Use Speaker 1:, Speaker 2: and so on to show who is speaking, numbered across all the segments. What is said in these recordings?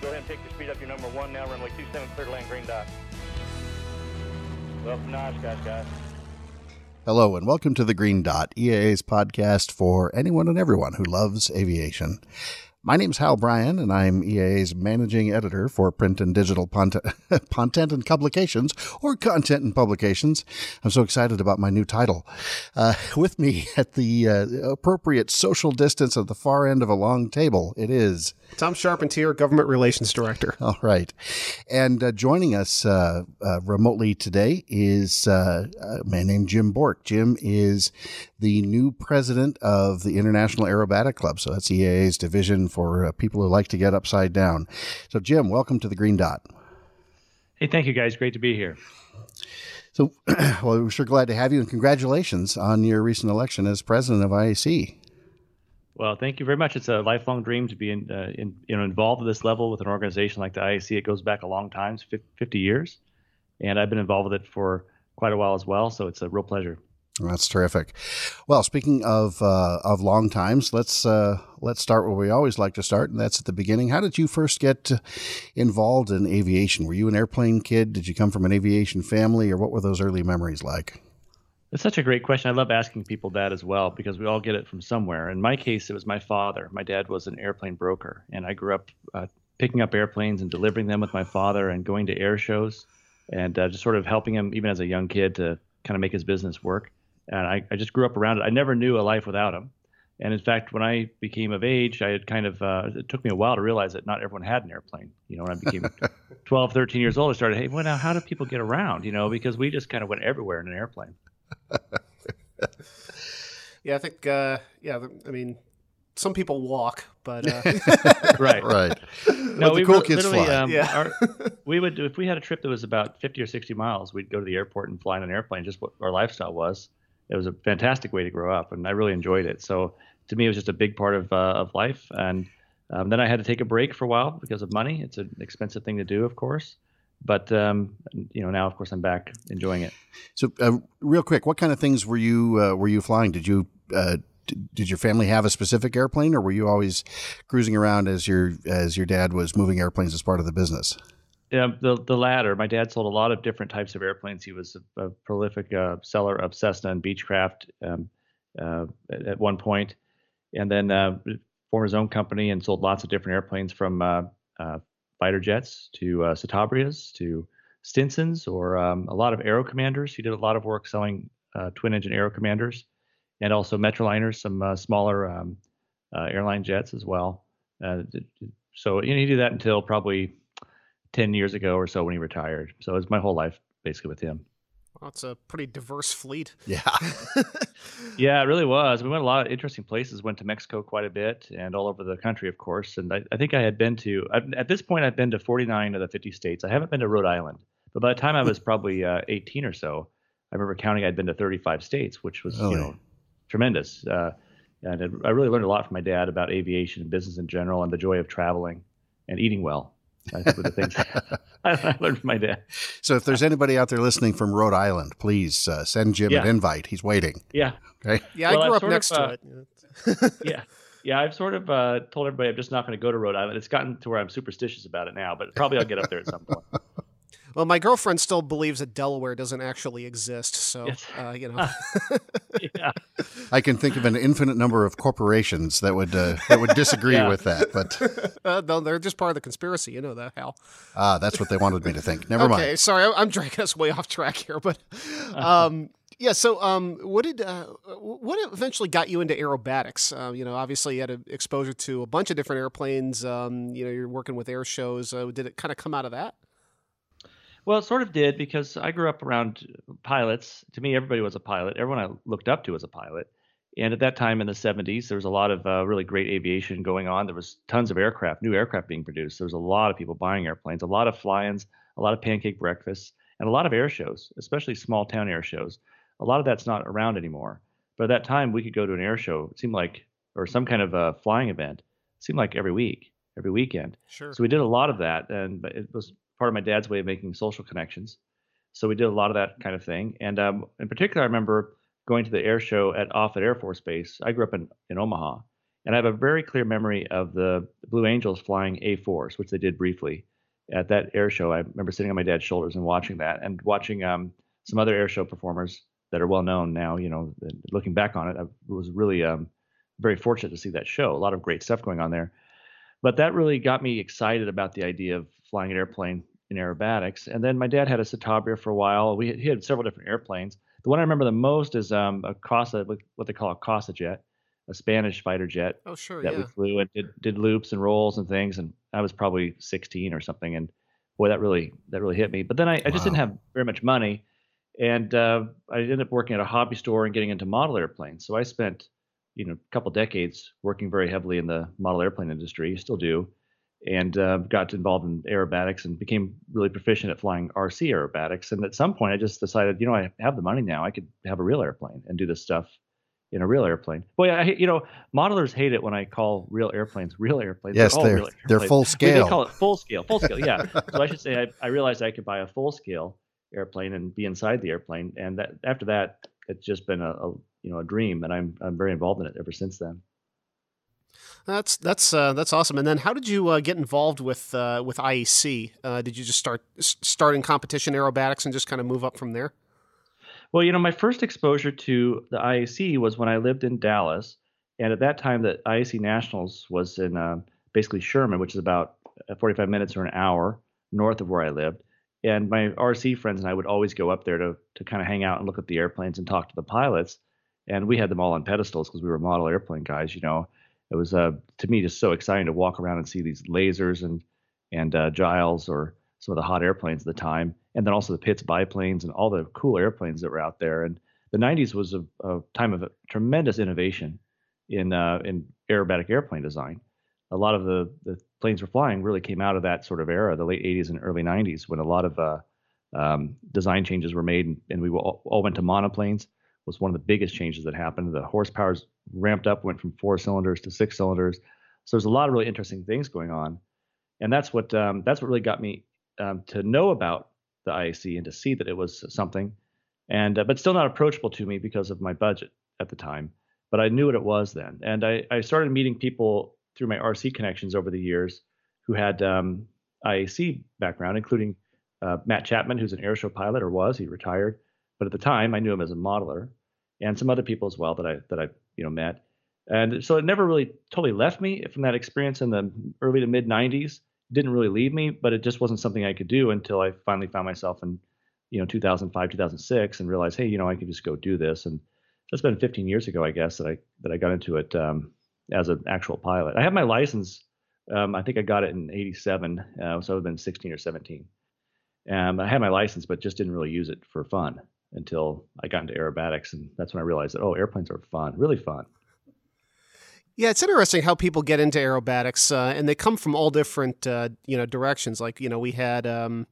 Speaker 1: Go ahead and take your speed up your number one now, runway 27, clear to land, green dot. Welcome to Oshkosh, guys.
Speaker 2: Hello, and welcome to the Green Dot, EAA's podcast for anyone and everyone who loves aviation. My name's Hal Bryan, and I'm EAA's managing editor for print and digital content and publications, or content and publications. I'm so excited about my new title. Uh, with me at the uh, appropriate social distance at the far end of a long table, it is
Speaker 3: Tom Charpentier, Government Relations Director.
Speaker 2: All right. And uh, joining us uh, uh, remotely today is uh, a man named Jim Bourke. Jim is the new president of the International Aerobatic Club. So that's EAA's division for uh, people who like to get upside down. So, Jim, welcome to the Green Dot.
Speaker 4: Hey, thank you guys. Great to be here.
Speaker 2: So, well, we're sure glad to have you and congratulations on your recent election as president of IAC.
Speaker 4: Well, thank you very much. It's a lifelong dream to be in, uh, in, you know involved at this level with an organization like the IAC. It goes back a long time, 50 years, and I've been involved with it for quite a while as well. So it's a real pleasure.
Speaker 2: That's terrific. Well, speaking of uh, of long times, let's uh, let's start where we always like to start, and that's at the beginning. How did you first get involved in aviation? Were you an airplane kid? Did you come from an aviation family, or what were those early memories like?
Speaker 4: It's such a great question. I love asking people that as well because we all get it from somewhere. In my case, it was my father. My dad was an airplane broker, and I grew up uh, picking up airplanes and delivering them with my father and going to air shows and uh, just sort of helping him, even as a young kid, to kind of make his business work. And I, I just grew up around it. I never knew a life without him. And in fact, when I became of age, I had kind of, uh, it took me a while to realize that not everyone had an airplane. You know, when I became 12, 13 years old, I started, hey, well, now how do people get around? You know, because we just kind of went everywhere in an airplane.
Speaker 3: yeah, I think. Uh, yeah, I mean, some people walk, but uh...
Speaker 4: right,
Speaker 2: right.
Speaker 4: No, we cool kids fly. Um, yeah. our, we would if we had a trip that was about fifty or sixty miles, we'd go to the airport and fly in an airplane. Just what our lifestyle was. It was a fantastic way to grow up, and I really enjoyed it. So to me, it was just a big part of uh, of life. And um, then I had to take a break for a while because of money. It's an expensive thing to do, of course but um, you know now of course I'm back enjoying it.
Speaker 2: So uh, real quick, what kind of things were you uh, were you flying? Did you uh, did your family have a specific airplane, or were you always cruising around as your as your dad was moving airplanes as part of the business?
Speaker 4: Yeah, the the latter. My dad sold a lot of different types of airplanes. He was a, a prolific uh, seller of Cessna and Beechcraft um, uh, at, at, one point, and then uh, formed his own company and sold lots of different airplanes from fighter jets to uh, to Stinsons or um, a lot of Aero Commanders. He did a lot of work selling uh, twin engine Aero Commanders and also Metroliners, some uh, smaller um, uh, airline jets as well. Uh, so you know, he did that until probably 10 years ago or so when he retired. So it was my whole life basically with him.
Speaker 3: Well, it's a pretty diverse fleet.
Speaker 2: Yeah.
Speaker 4: yeah, it really was. We went a lot of interesting places. Went to Mexico quite a bit and all over the country, of course. And I, I think I had been to, at this point, I've been to 49 of the 50 states. I haven't been to Rhode Island. But by the time I was probably uh, 18 or so, I remember counting I'd been to 35 states, which was, you know, tremendous. Uh, and I really learned a lot from my dad about aviation and business in general and the joy of traveling and eating well. I think were the things I learned from my dad.
Speaker 2: So if there's anybody out there listening from Rhode Island, please uh, send Jim yeah. an invite. He's waiting.
Speaker 4: Yeah.
Speaker 2: Okay.
Speaker 3: Yeah, well, I grew I've up next of, uh,
Speaker 4: to it. yeah. Yeah, I've sort of uh, told everybody I'm just not going to go to Rhode Island. It's gotten to where I'm superstitious about it now, but probably I'll get up there at some point.
Speaker 3: Well, my girlfriend still believes that Delaware doesn't actually exist, so yes. uh, you know.
Speaker 2: yeah. I can think of an infinite number of corporations that would uh, that would disagree yeah. with that, but
Speaker 3: uh, no, they're just part of the conspiracy. You know that, Hal.
Speaker 2: Ah, that's what they wanted me to think. Never
Speaker 3: okay,
Speaker 2: mind.
Speaker 3: Okay, sorry, I'm dragging us way off track here, but um, yeah. So, um, what did uh, what eventually got you into aerobatics? Uh, you know, obviously you had exposure to a bunch of different airplanes. Um, you know, you're working with air shows. Uh, did it kind of come out of that?
Speaker 4: Well, it sort of did because I grew up around pilots. To me, everybody was a pilot. Everyone I looked up to was a pilot. And at that time in the 70s, there was a lot of uh, really great aviation going on. There was tons of aircraft, new aircraft being produced. There was a lot of people buying airplanes, a lot of fly-ins, a lot of pancake breakfasts, and a lot of air shows, especially small town air shows. A lot of that's not around anymore. But at that time, we could go to an air show. It seemed like, or some kind of a flying event. It seemed like every week, every weekend.
Speaker 3: Sure.
Speaker 4: So we did a lot of that, and it was part of my dad's way of making social connections. So we did a lot of that kind of thing. And um, in particular, I remember going to the air show at Offutt Air Force Base. I grew up in, in Omaha, And I have a very clear memory of the Blue Angels flying A4s, which they did briefly at that air show. I remember sitting on my dad's shoulders and watching that, and watching um, some other air show performers that are well known now. You know, looking back on it, I was really um, very fortunate to see that show. A lot of great stuff going on there. But that really got me excited about the idea of flying an airplane in aerobatics. And then my dad had a Citabria for a while. We he had several different airplanes. The one I remember the most is um, a Casa, what they call a Casa jet, a Spanish fighter jet.
Speaker 3: Oh, sure,
Speaker 4: that
Speaker 3: yeah.
Speaker 4: we flew and did, did loops and rolls and things. And I was probably 16 or something. And boy, that really that really hit me. But then I, I just didn't have very much money, and uh, I ended up working at a hobby store and getting into model airplanes. So I spent you know a couple decades working very heavily in the model airplane industry, still do, and uh, got involved in aerobatics and became really proficient at flying RC aerobatics. And at some point, I just decided, you know, I have the money now. I could have a real airplane and do this stuff in a real airplane. Boy, I you know, modelers hate it when I call real airplanes real airplanes.
Speaker 2: Yes, they're
Speaker 4: they're,
Speaker 2: they're full scale.
Speaker 4: They call it full scale, full scale. Yeah. so I should say I, I realized I could buy a full scale airplane and be inside the airplane, and that after that, it's just been a, a you know a dream, and I'm I'm very involved in it ever since then.
Speaker 3: That's that's uh, that's awesome. And then, how did you uh, get involved with uh, with IAC? Uh, did you just start start in competition aerobatics and just kind of move up from there?
Speaker 4: Well, you know, my first exposure to the IAC was when I lived in Dallas, and at that time, the IAC Nationals was in uh, basically Sherman, which is about uh, 45 minutes or an hour north of where I lived. And my RC friends and I would always go up there to to kind of hang out and look at the airplanes and talk to the pilots. And we had them all on pedestals because we were model airplane guys, you know it was uh, to me just so exciting to walk around and see these lasers and and uh, Giles or some of the hot airplanes at the time, and then also the Pitts biplanes and all the cool airplanes that were out there. And the 90s was a, a time of tremendous innovation in uh, in aerobatic airplane design. A lot of the the planes we're flying really came out of that sort of era, the late 80s and early 90s, when a lot of uh, um, design changes were made, and, and we all, all went to monoplanes was one of the biggest changes that happened. The horsepower's ramped up, went from four cylinders to six cylinders. So there's a lot of really interesting things going on, and that's what um, that's what really got me um, to know about the IAC and to see that it was something, and uh, but still not approachable to me because of my budget at the time. But I knew what it was then, and I, I started meeting people through my RC connections over the years who had um, IAC background, including uh, Matt Chapman, who's an airshow pilot or was he retired, but at the time I knew him as a modeler, and some other people as well that I that I you know met. And so it never really totally left me from that experience in the early to mid 90s. Didn't really leave me, but it just wasn't something I could do until I finally found myself in, you know, 2005, 2006, and realized, hey, you know, I could just go do this. And that's been 15 years ago, I guess, that I that I got into it um, as an actual pilot. I have my license. Um, I think I got it in '87, uh, so I've been 16 or 17. Um, I had my license, but just didn't really use it for fun until I got into aerobatics, and that's when I realized that oh, airplanes are fun, really fun.
Speaker 3: Yeah, it's interesting how people get into aerobatics, uh, and they come from all different uh, you know directions. Like you know, we had um,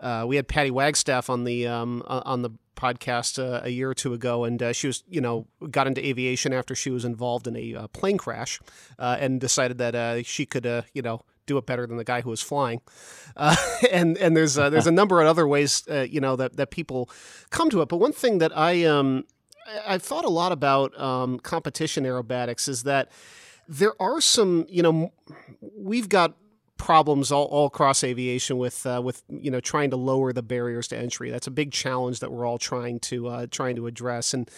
Speaker 3: uh, we had Patty Wagstaff on the um, on the podcast uh, a year or two ago, and uh, she was you know got into aviation after she was involved in a uh, plane crash, and decided that she could you know do it better than the guy who was flying. Uh, and and there's uh, there's a number of other ways uh, you know that that people come to it. But one thing that I um I've thought a lot about um, competition aerobatics is that there are some you know we've got problems all, all across aviation with uh, with you know trying to lower the barriers to entry. That's a big challenge that we're all trying to uh, trying to address and.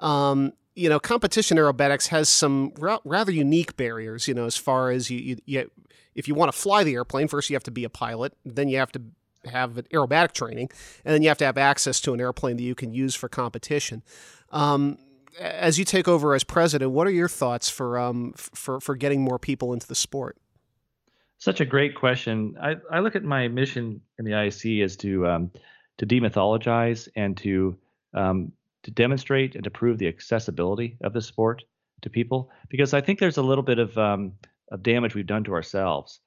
Speaker 3: Um, you know, competition aerobatics has some ra- rather unique barriers. You know, as far as you, you, you if you want to fly the airplane, first you have to be a pilot, then you have to have aerobatic training, and then you have to have access to an airplane that you can use for competition. Um, as you take over as president, what are your thoughts for um, for for getting more people into the sport?
Speaker 4: Such a great question. I, I look at my mission in the IAC is to um, to demythologize and to um, to demonstrate and to prove the accessibility of the sport to people because I think there's a little bit of um, of damage we've done to ourselves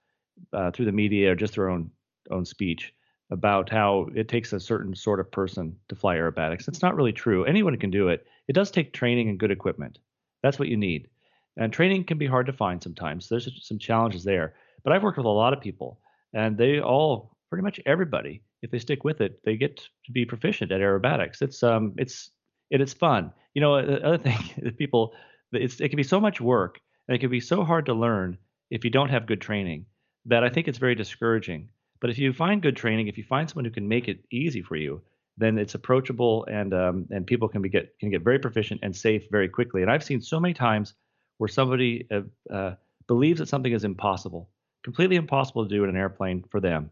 Speaker 4: uh, through the media or just our own own speech about how it takes a certain sort of person to fly aerobatics. It's not really true. Anyone can do it. It does take training and good equipment. That's what you need. And training can be hard to find sometimes. There's some challenges there. But I've worked with a lot of people, and they all, pretty much everybody, if they stick with it, they get to be proficient at aerobatics. It's um, it's it's fun. You know, the other thing, that people, it's it can be so much work And it can be so hard to learn if you don't have good training that I think it's very discouraging. But if you find good training, if you find someone who can make it easy for you, then it's approachable and um, and people can be get can get very proficient and safe very quickly. And I've seen so many times where somebody uh, uh, believes that something is impossible, completely impossible to do in an airplane for them,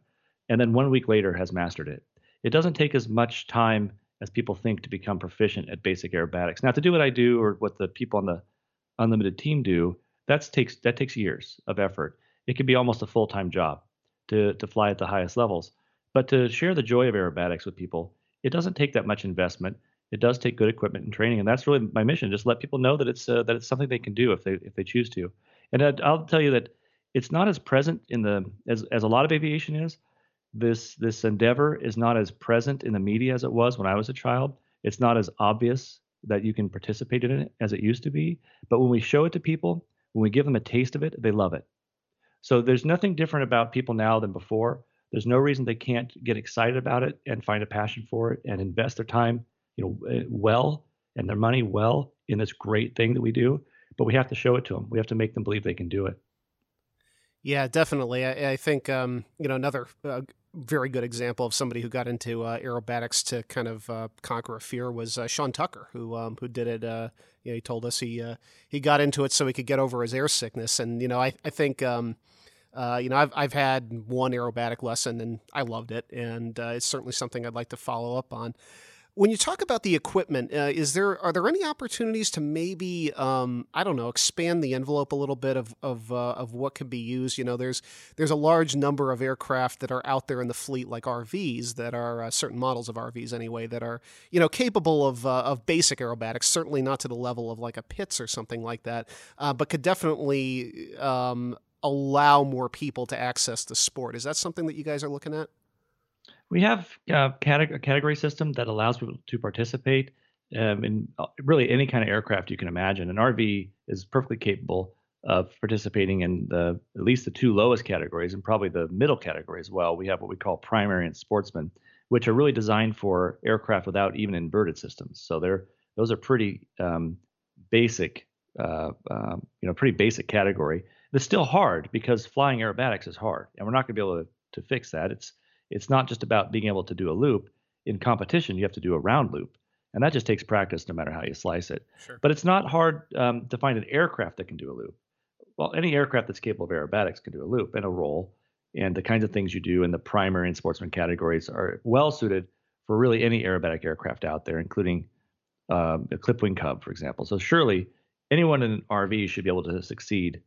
Speaker 4: and then one week later has mastered it. It doesn't take as much time as people think to become proficient at basic aerobatics. Now, to do what I do or what the people on the unlimited team do, that takes that takes years of effort. It can be almost a full time job to to fly at the highest levels. But to share the joy of aerobatics with people, it doesn't take that much investment. It does take good equipment and training, and that's really my mission. Just let people know that it's uh, that it's something they can do if they if they choose to. And I'd, I'll tell you that it's not as present in the as as a lot of aviation is. This this endeavor is not as present in the media as it was when I was a child. It's not as obvious that you can participate in it as it used to be. But when we show it to people, when we give them a taste of it, they love it. So there's nothing different about people now than before. There's no reason they can't get excited about it and find a passion for it and invest their time, you know, eh, well and their money well in this great thing that we do. But we have to show it to them. We have to make them believe they can do it.
Speaker 3: Yeah, definitely. I, I think um, you know another uh, very good example of somebody who got into uh, aerobatics to kind of uh, conquer a fear was uh, Sean Tucker, who um, who did it. Uh, you know, he told us he uh, he got into it so he could get over his air sickness, and you know, I I think. Um, uh, you know, I've I've had one aerobatic lesson and I loved it, and it's certainly something I'd like to follow up on. When you talk about the equipment, uh, is there are there any opportunities to maybe um, I don't know expand the envelope a little bit of of uh, of what can be used? You know, there's there's a large number of aircraft that are out there in the fleet, like RVs, that are uh, certain models of RVs anyway, that are you know capable of uh, of basic aerobatics. Certainly not to the level of like a Pitts or something like that, uh, but could definitely um, allow more people to access the sport. Is that something that you guys are looking at?
Speaker 4: We have uh, a category system that allows people to participate um, in uh, really any kind of aircraft you can imagine. An RV is perfectly capable of participating in the at least the two lowest categories and probably the middle category as well. We have what we call primary and sportsman, which are really designed for aircraft without even inverted systems. So they're those are pretty um, basic, uh, um, you know, pretty basic category. It's still hard because flying aerobatics is hard, and we're not going to be able to, to fix that. It's it's not just about being able to do a loop. In competition, you have to do a round loop, and that just takes practice, no matter how you slice it. Sure. But it's not hard um, to find an aircraft that can do a loop. Well, any aircraft that's capable of aerobatics can do a loop and a roll, and the kinds of things you do in the primary and sportsman categories are well suited for really any aerobatic aircraft out there, including um, a clipwing Cub, for example. So surely anyone in an RV should be able to succeed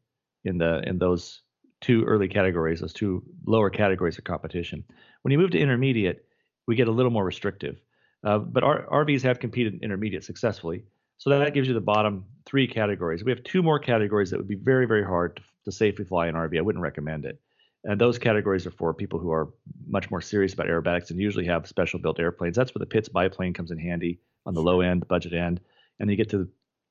Speaker 4: in the in those two early categories, those two lower categories of competition. When you move to intermediate, we get a little more restrictive. Uh, but our, RVs have competed in intermediate successfully. So that gives you the bottom three categories. We have two more categories that would be very, very hard to, to safely fly an RV. I wouldn't recommend it. And those categories are for people who are much more serious about aerobatics and usually have special built airplanes. That's where the Pitts biplane comes in handy on the low end, the budget end. And you get to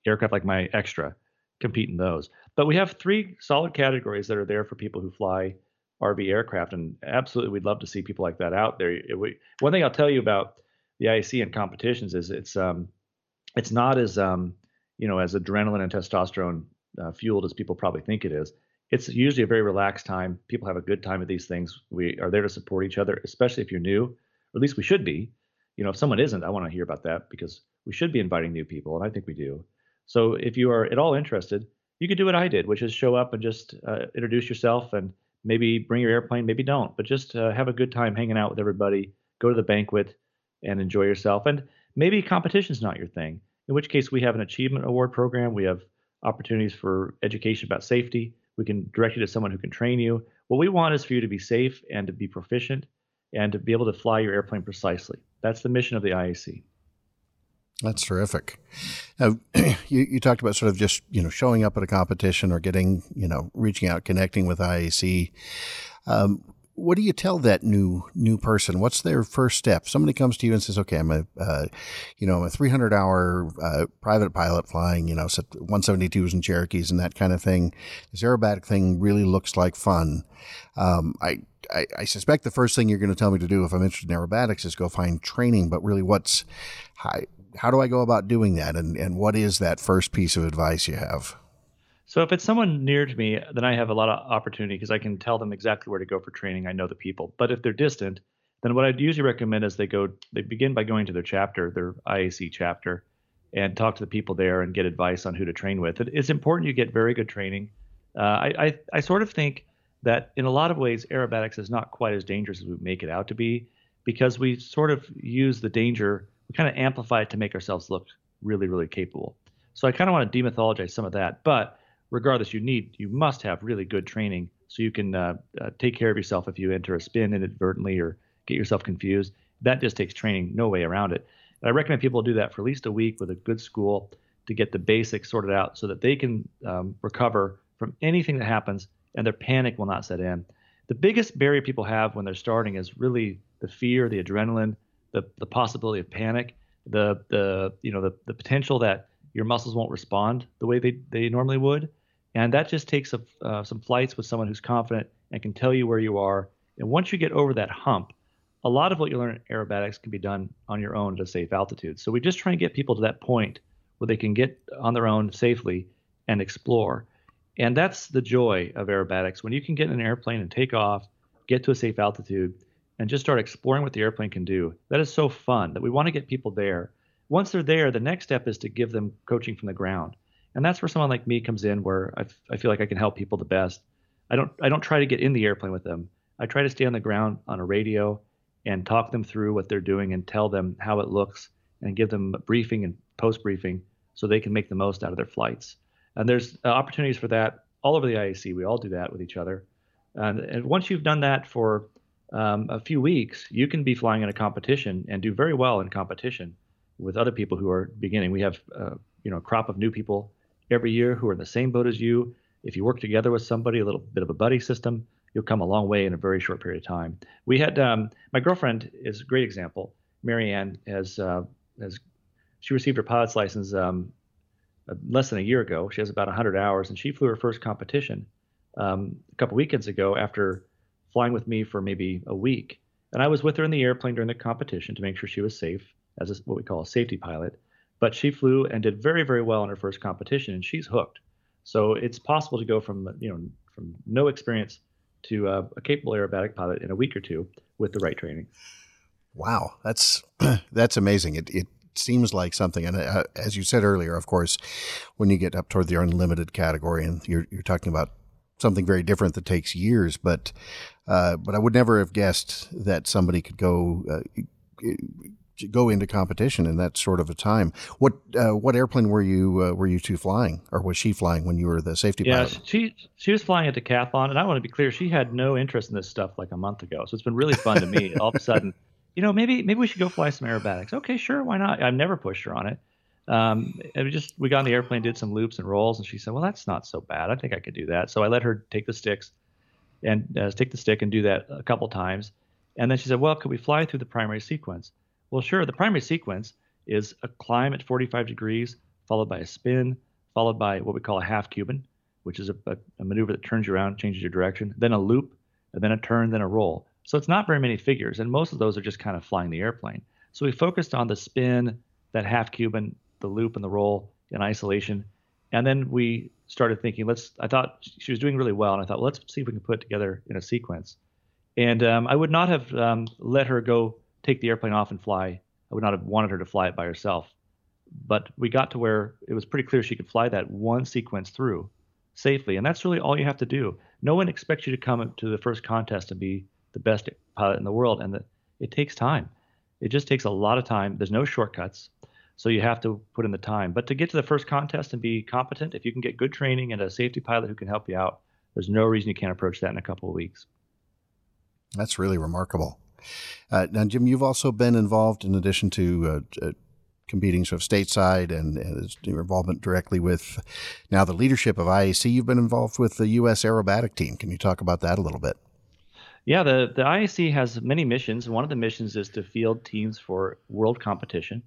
Speaker 4: aircraft like my Extra, compete in those. But we have three solid categories that are there for people who fly RV aircraft, and absolutely, we'd love to see people like that out there. It, we, one thing I'll tell you about the IAC and competitions is it's um, it's not as um, you know as adrenaline and testosterone uh, fueled as people probably think it is. It's usually a very relaxed time. People have a good time at these things. We are there to support each other, especially if you're new, or at least we should be. You know, if someone isn't, I want to hear about that because we should be inviting new people, and I think we do. So if you are at all interested, you could do what I did, which is show up and just uh, introduce yourself and maybe bring your airplane, maybe don't, but just uh, have a good time hanging out with everybody. Go to the banquet and enjoy yourself. And maybe competition's not your thing, in which case we have an achievement award program. We have opportunities for education about safety. We can direct you to someone who can train you. What we want is for you to be safe and to be proficient and to be able to fly your airplane precisely. That's the mission of the IAC.
Speaker 2: That's terrific. Now, you, you talked about sort of just, you know, showing up at a competition or getting, you know, reaching out, connecting with IAC. Um, what do you tell that new new person? What's their first step? Somebody comes to you and says, "Okay, I'm a, uh, you know, I'm a 300 hour uh, private pilot flying, you know, 172s and Cherokees and that kind of thing. This aerobatic thing really looks like fun. Um, I, I, I suspect the first thing you're going to tell me to do if I'm interested in aerobatics is go find training. But really, what's how, how do I go about doing that? And, and what is that first piece of advice you have?
Speaker 4: So if it's someone near to me, then I have a lot of opportunity because I can tell them exactly where to go for training. I know the people. But if they're distant, then what I'd usually recommend is they go they begin by going to their chapter, their IAC chapter, and talk to the people there and get advice on who to train with. It, it's important you get very good training. Uh, I, I I sort of think that in a lot of ways aerobatics is not quite as dangerous as we make it out to be because we sort of use the danger, we kind of amplify it to make ourselves look really really capable. So I kind of want to demythologize some of that, but regardless, you need you must have really good training so you can uh, uh, take care of yourself if you enter a spin inadvertently or get yourself confused. That just takes training, no way around it. And I recommend people do that for at least a week with a good school to get the basics sorted out so that they can um, recover from anything that happens and their panic will not set in. The biggest barrier people have when they're starting is really the fear, the adrenaline, the, the possibility of panic, the the you know the, the potential that your muscles won't respond the way they, they normally would. And that just takes a, uh, some flights with someone who's confident and can tell you where you are. And once you get over that hump, a lot of what you learn in aerobatics can be done on your own at a safe altitude. So we just try and get people to that point where they can get on their own safely and explore. And that's the joy of aerobatics. When you can get in an airplane and take off, get to a safe altitude, and just start exploring what the airplane can do, that is so fun that we want to get people there. Once they're there, the next step is to give them coaching from the ground. And that's where someone like me comes in where I, I feel like i can help people the best. I don't i don't try to get in the airplane with them. I try to stay on the ground on a radio and talk them through what they're doing and tell them how it looks and give them a briefing and post briefing so they can make the most out of their flights. And there's uh, opportunities for that all over the iac we all do that with each other. And, and once you've done that for um, a few weeks you can be flying in a competition and do very well in competition with other people who are beginning we have uh, you know a crop of new people every year who are in the same boat as you. If you work together with somebody, a little bit of a buddy system, you'll come a long way in a very short period of time. We had um, my girlfriend is a great example. Marianne has uh, has she received her pilot's license um, uh, less than a year ago. She has about 100 hours, and she flew her first competition um, a couple weekends ago after flying with me for maybe a week. And I was with her in the airplane during the competition to make sure she was safe as a, what we call a safety pilot. But she flew and did very very well in her first competition and she's hooked. So it's possible to go from you know from no experience to uh, a capable aerobatic pilot in a week or two with the right training.
Speaker 2: Wow. That's that's amazing. It, it seems like something. And uh, as you said earlier of course when you get up toward the unlimited category and you're, you're talking about something very different that takes years but uh, but I would never have guessed that somebody could go uh, go into competition in that sort of a time. What uh, what airplane were you uh, were you two flying, or was she flying when you were the safety
Speaker 4: yeah,
Speaker 2: pilot?
Speaker 4: Yeah, she she was flying a decathlon, and I want to be clear, she had no interest in this stuff like a month ago. So it's been really fun to me. All of a sudden, you know, maybe maybe we should go fly some aerobatics. Okay, sure, why not? I've never pushed her on it. Um, and we just we got on the airplane, did some loops and rolls, and she said, "Well, that's not so bad. I think I could do that." So I let her take the sticks and uh, take the stick and do that a couple times. And then she said, "Well, could we fly through the primary sequence?" Well, sure. The primary sequence is a climb at 45 degrees, followed by a spin, followed by what we call a half Cuban, which is a, a, a maneuver that turns you around, changes your direction, then a loop, and then a turn, then a roll. So it's not very many figures, and most of those are just kind of flying the airplane. So we focused on the spin, that half Cuban, the loop, and the roll in isolation. And then we started thinking, let's. I thought she was doing really well, and I thought, well, let's see if we can put it together in a sequence. And um, I would not have um, let her go take the airplane off and fly. I would not have wanted her to fly it by herself. But we got to where it was pretty clear she could fly that one sequence through safely. And that's really all you have to do. No one expects you to come to the first contest and be the best pilot in the world. And the, it takes time. It just takes a lot of time. There's no shortcuts. So you have to put in the time. But to get to the first contest and be competent, if you can get good training and a safety pilot who can help you out, there's no reason you can't approach that in a couple of weeks.
Speaker 2: That's really remarkable. Uh, now, Jim, you've also been involved in addition to uh, uh, competing sort of stateside and, and, your involvement directly with now the leadership of IAC. You've been involved with the U.S. aerobatic team. Can you talk about that a little bit?
Speaker 4: Yeah, the, the IAC has many missions. One of the missions is to field teams for world competition.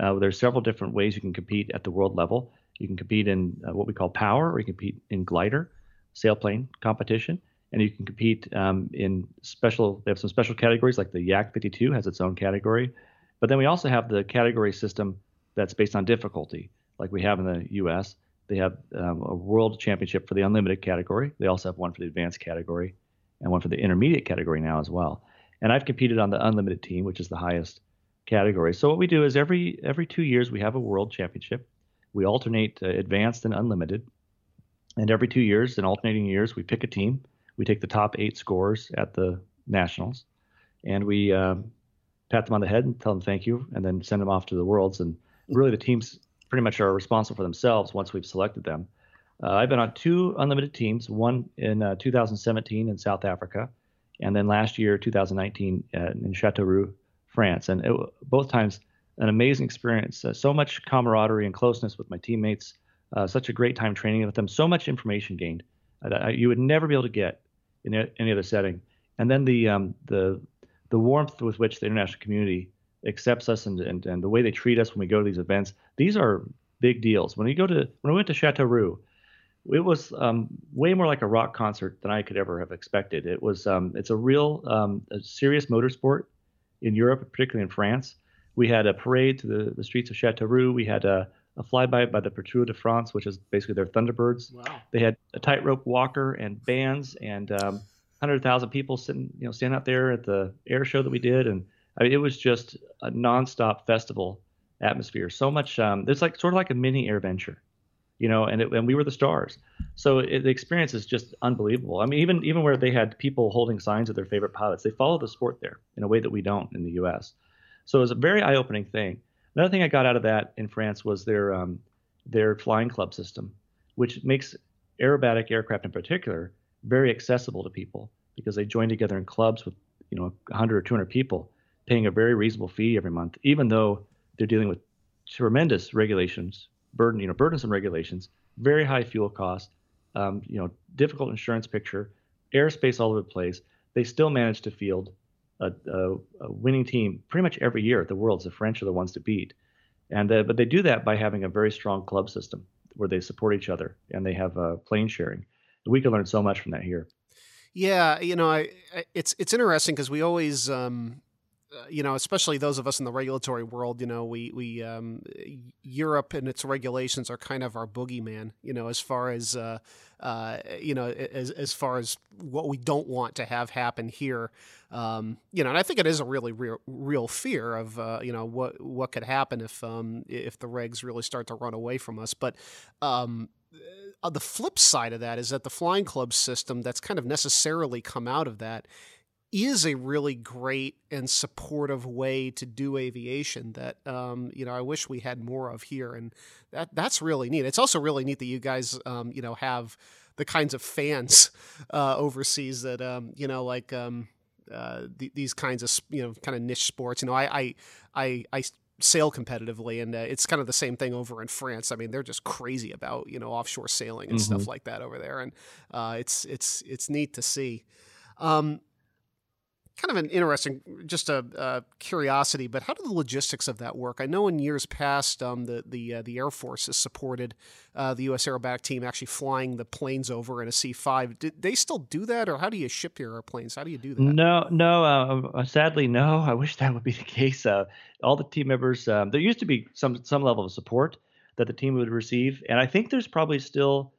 Speaker 4: Uh, there's several different ways you can compete at the world level. You can compete in uh, what we call power, or you can compete in glider, sailplane competition and you can compete um, in special. They have some special categories, like the Yak 52 has its own category, but then we also have the category system that's based on difficulty, like we have in the U.S. They have um, a world championship for the unlimited category. They also have one for the advanced category and one for the intermediate category now as well. And I've competed on the unlimited team, which is the highest category. So what we do is every every two years we have a world championship. We alternate uh, advanced and unlimited, and every two years, in alternating years, we pick a team. We take the top eight scores at the nationals, and we um, pat them on the head and tell them thank you, and then send them off to the worlds. And really, the teams pretty much are responsible for themselves once we've selected them. Uh, I've been on two unlimited teams, one in uh, 2017 in South Africa, and then last year, 2019, uh, in Chateauroux, France. And it, both times, an amazing experience. Uh, so much camaraderie and closeness with my teammates. Uh, such a great time training with them. So much information gained that you would never be able to get in any other setting. And then the um, the the warmth with which the international community accepts us and, and, and the way they treat us when we go to these events, these are big deals. When we go to when we went to Chateauroux, it was um, way more like a rock concert than I could ever have expected. It was um, it's a real um, a serious motorsport in Europe, particularly in France. We had a parade to the, the streets of Chateauroux. We had a, a flyby by the Patrouille de France, which is basically their Thunderbirds.
Speaker 3: Wow.
Speaker 4: They had a tightrope walker and bands and um, 100,000 people sitting, you know, standing out there at the air show that we did. And I mean, it was just a nonstop festival atmosphere. So much, um, it's like sort of like a mini air AirVenture, you know, and, it, and we were the stars. So it, the experience is just unbelievable. I mean, even even where they had people holding signs of their favorite pilots, they follow the sport there in a way that we don't in the U.S. So it was a very eye-opening thing. Another thing I got out of that in France was their um, their flying club system, which makes aerobatic aircraft in particular very accessible to people because they join together in clubs with you know 100 or 200 people, paying a very reasonable fee every month, even though they're dealing with tremendous regulations, burden you know burdensome regulations, very high fuel costs, um, you know difficult insurance picture, airspace all over the place. They still manage to field a, a, a, winning team pretty much every year at the Worlds. The French are the ones to beat, and uh, but they do that by having a very strong club system where they support each other and they have uh, plane sharing. We can learn so much from that here.
Speaker 3: Yeah, you know, I, I it's it's interesting because we always um, you know, especially those of us in the regulatory world, you know, we we um, Europe and its regulations are kind of our boogeyman, you know, as far as uh, uh, you know, as as far as what we don't want to have happen here, um, you know, and I think it is a really real real fear of uh, you know what what could happen if um, if the regs really start to run away from us, but. Um, uh, the flip side of that is that the flying club system that's kind of necessarily come out of that is a really great and supportive way to do aviation that um, you know I wish we had more of here, and that that's really neat. It's also really neat that you guys um, you know have the kinds of fans uh, overseas that um, you know like um, uh, th- these kinds of you know kind of niche sports. You know, I I I, I sail competitively, and uh, it's kind of the same thing over in France. I mean, they're just crazy about you know offshore sailing and mm-hmm. stuff like that over there, and uh, it's it's it's neat to see. Um, kind of an interesting, just a, curiosity, but how do the logistics of that work? I know in years past, um, the the uh, the Air Force has supported uh, the U.S. aerobatic team actually flying the planes over in a C-5. Did they still do that, or how do you ship your airplanes? How do you do that?
Speaker 4: No, no. Uh, uh sadly, no. I wish that would be the case. Uh, all the team members, um, there used to be some some level of support that the team would receive, and I think there's probably still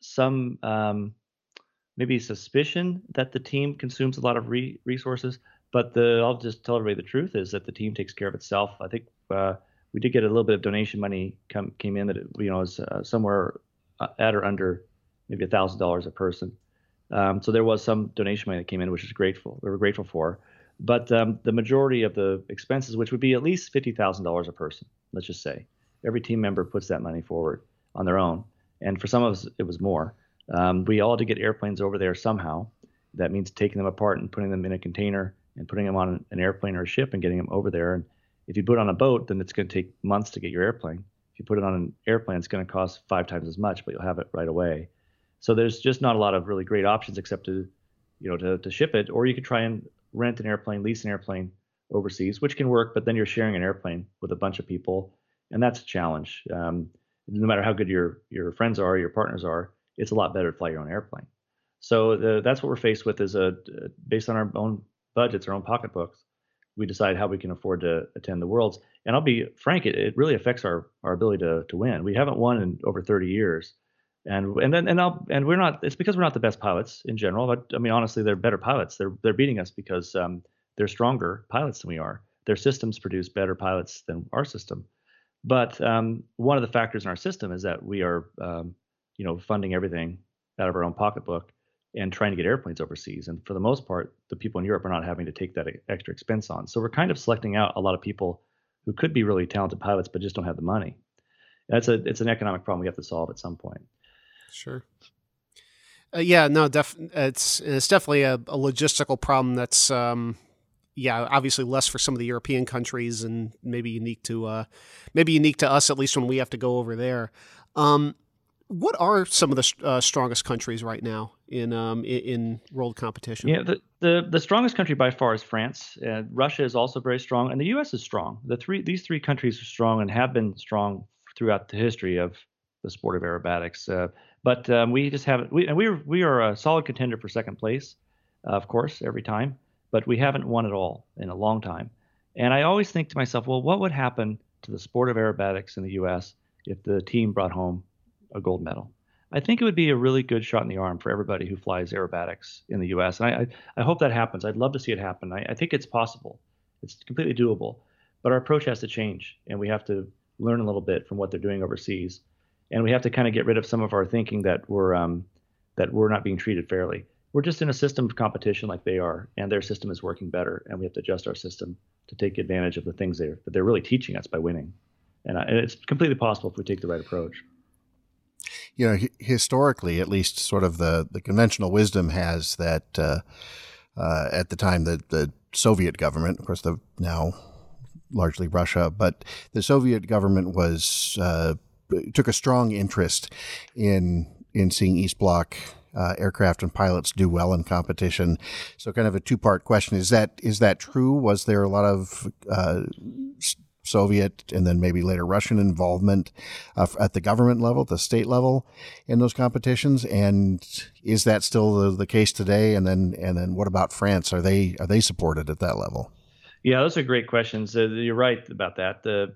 Speaker 4: some. Um, maybe suspicion that the team consumes a lot of re- resources. But the I'll just tell everybody the truth is that the team takes care of itself. I think uh, we did get a little bit of donation money come came in that it, you know is uh, somewhere uh, at or under maybe a thousand dollars a person. Um, so there was some donation money that came in, which is grateful. We were grateful for. But um, the majority of the expenses, which would be at least fifty thousand dollars a person, let's just say, every team member puts that money forward on their own. And for some of us, it was more. Um, we all had to get airplanes over there somehow. That means taking them apart and putting them in a container and putting them on an airplane or a ship and getting them over there. And if you put it on a boat, then it's going to take months to get your airplane. If you put it on an airplane, it's going to cost five times as much, but you'll have it right away. So there's just not a lot of really great options except to, you know, to, to ship it. Or you could try and rent an airplane, lease an airplane overseas, which can work, but then you're sharing an airplane with a bunch of people, and that's a challenge. Um, no matter how good your your friends are, your partners are, it's a lot better to fly your own airplane. So the, that's what we're faced with is a based on our own budgets, our own pocketbooks. we decide how we can afford to attend the Worlds. And I'll be frank, it, it really affects our our ability to to win. We haven't won in over 30 years, and and then and I'll and we're not. It's because we're not the best pilots in general. But I mean, honestly, they're better pilots. They're they're beating us because um, they're stronger pilots than we are. Their systems produce better pilots than our system. But um, one of the factors in our system is that we are, um, you know, funding everything out of our own pocketbook and trying to get airplanes overseas. And for the most part, the people in Europe are not having to take that extra expense on. So we're kind of selecting out a lot of people who could be really talented pilots but just don't have the money. That's a it's an economic problem we have to solve at some point.
Speaker 3: Sure. Uh, yeah, no, def- it's it's definitely a, a logistical problem that's um, yeah, obviously less for some of the European countries and maybe unique to uh, maybe unique to us at least when we have to go over there. Um, what are some of the uh, strongest countries right now in, um, in, in world competition?
Speaker 4: Yeah, the, the the strongest country by far is France. Uh, Russia is also very strong, and the U.S. is strong. The three these three countries are strong and have been strong throughout the history of the sport of aerobatics. Uh, but um, we just haven't. We and we we are a solid contender for second place, uh, of course, every time. But we haven't won at all in a long time. And I always think to myself, well, what would happen to the sport of aerobatics in the U.S. if the team brought home a gold medal. I think it would be a really good shot in the arm for everybody who flies aerobatics in the U.S. And I, I, I hope that happens. I'd love to see it happen. I, I think it's possible. It's completely doable. But our approach has to change, and we have to learn a little bit from what they're doing overseas, and we have to kind of get rid of some of our thinking that we're um, that we're not being treated fairly. We're just in a system of competition like they are, and their system is working better, and we have to adjust our system to take advantage of the things they're, that they're really teaching us by winning. And, and it's completely possible if we take the right approach
Speaker 2: you know, historically, at least, sort of the the conventional wisdom has that uh, uh, at the time the the Soviet government, of course, the now largely Russia, but the Soviet government was uh, took a strong interest in in seeing East Bloc uh, aircraft and pilots do well in competition. So, kind of a two part question: is that is that true? Was there a lot of uh, Soviet and then maybe later Russian involvement uh, at the government level, the state level in those competitions. And is that still the, the case today? And then, and then what about France? Are they, are they supported at that level?
Speaker 4: Yeah, those are great questions. Uh, you're right about that. The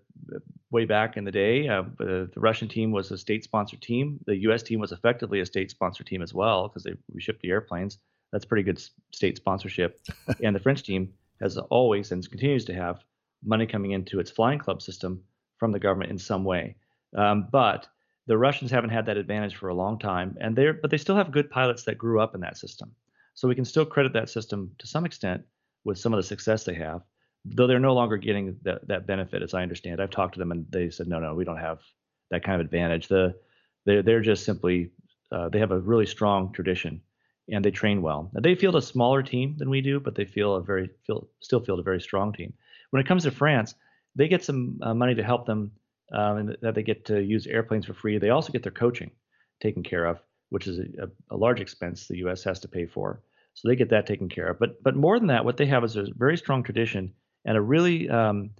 Speaker 4: way back in the day, uh, the, Russian team was a state-sponsored team. The U.S. team was effectively a state-sponsored team as well because they we shipped the airplanes. That's pretty good state sponsorship. and the French team has always and continues to have money coming into its flying club system from the government in some way. Um, but the Russians haven't had that advantage for a long time, and they're but they still have good pilots that grew up in that system. So we can still credit that system to some extent with some of the success they have, though they're no longer getting that, that benefit, as I understand. I've talked to them and they said, no, no, we don't have that kind of advantage. The they're they're just simply uh, they have a really strong tradition and they train well. Now, they field a smaller team than we do, but they feel a very feel still field a very strong team. When it comes to France, they get some uh, money to help them, um, and that they get to use airplanes for free. They also get their coaching taken care of, which is a, a, large expense the U.S. has to pay for. So they get that taken care of. But but more than that, what they have is a very strong tradition and a really um,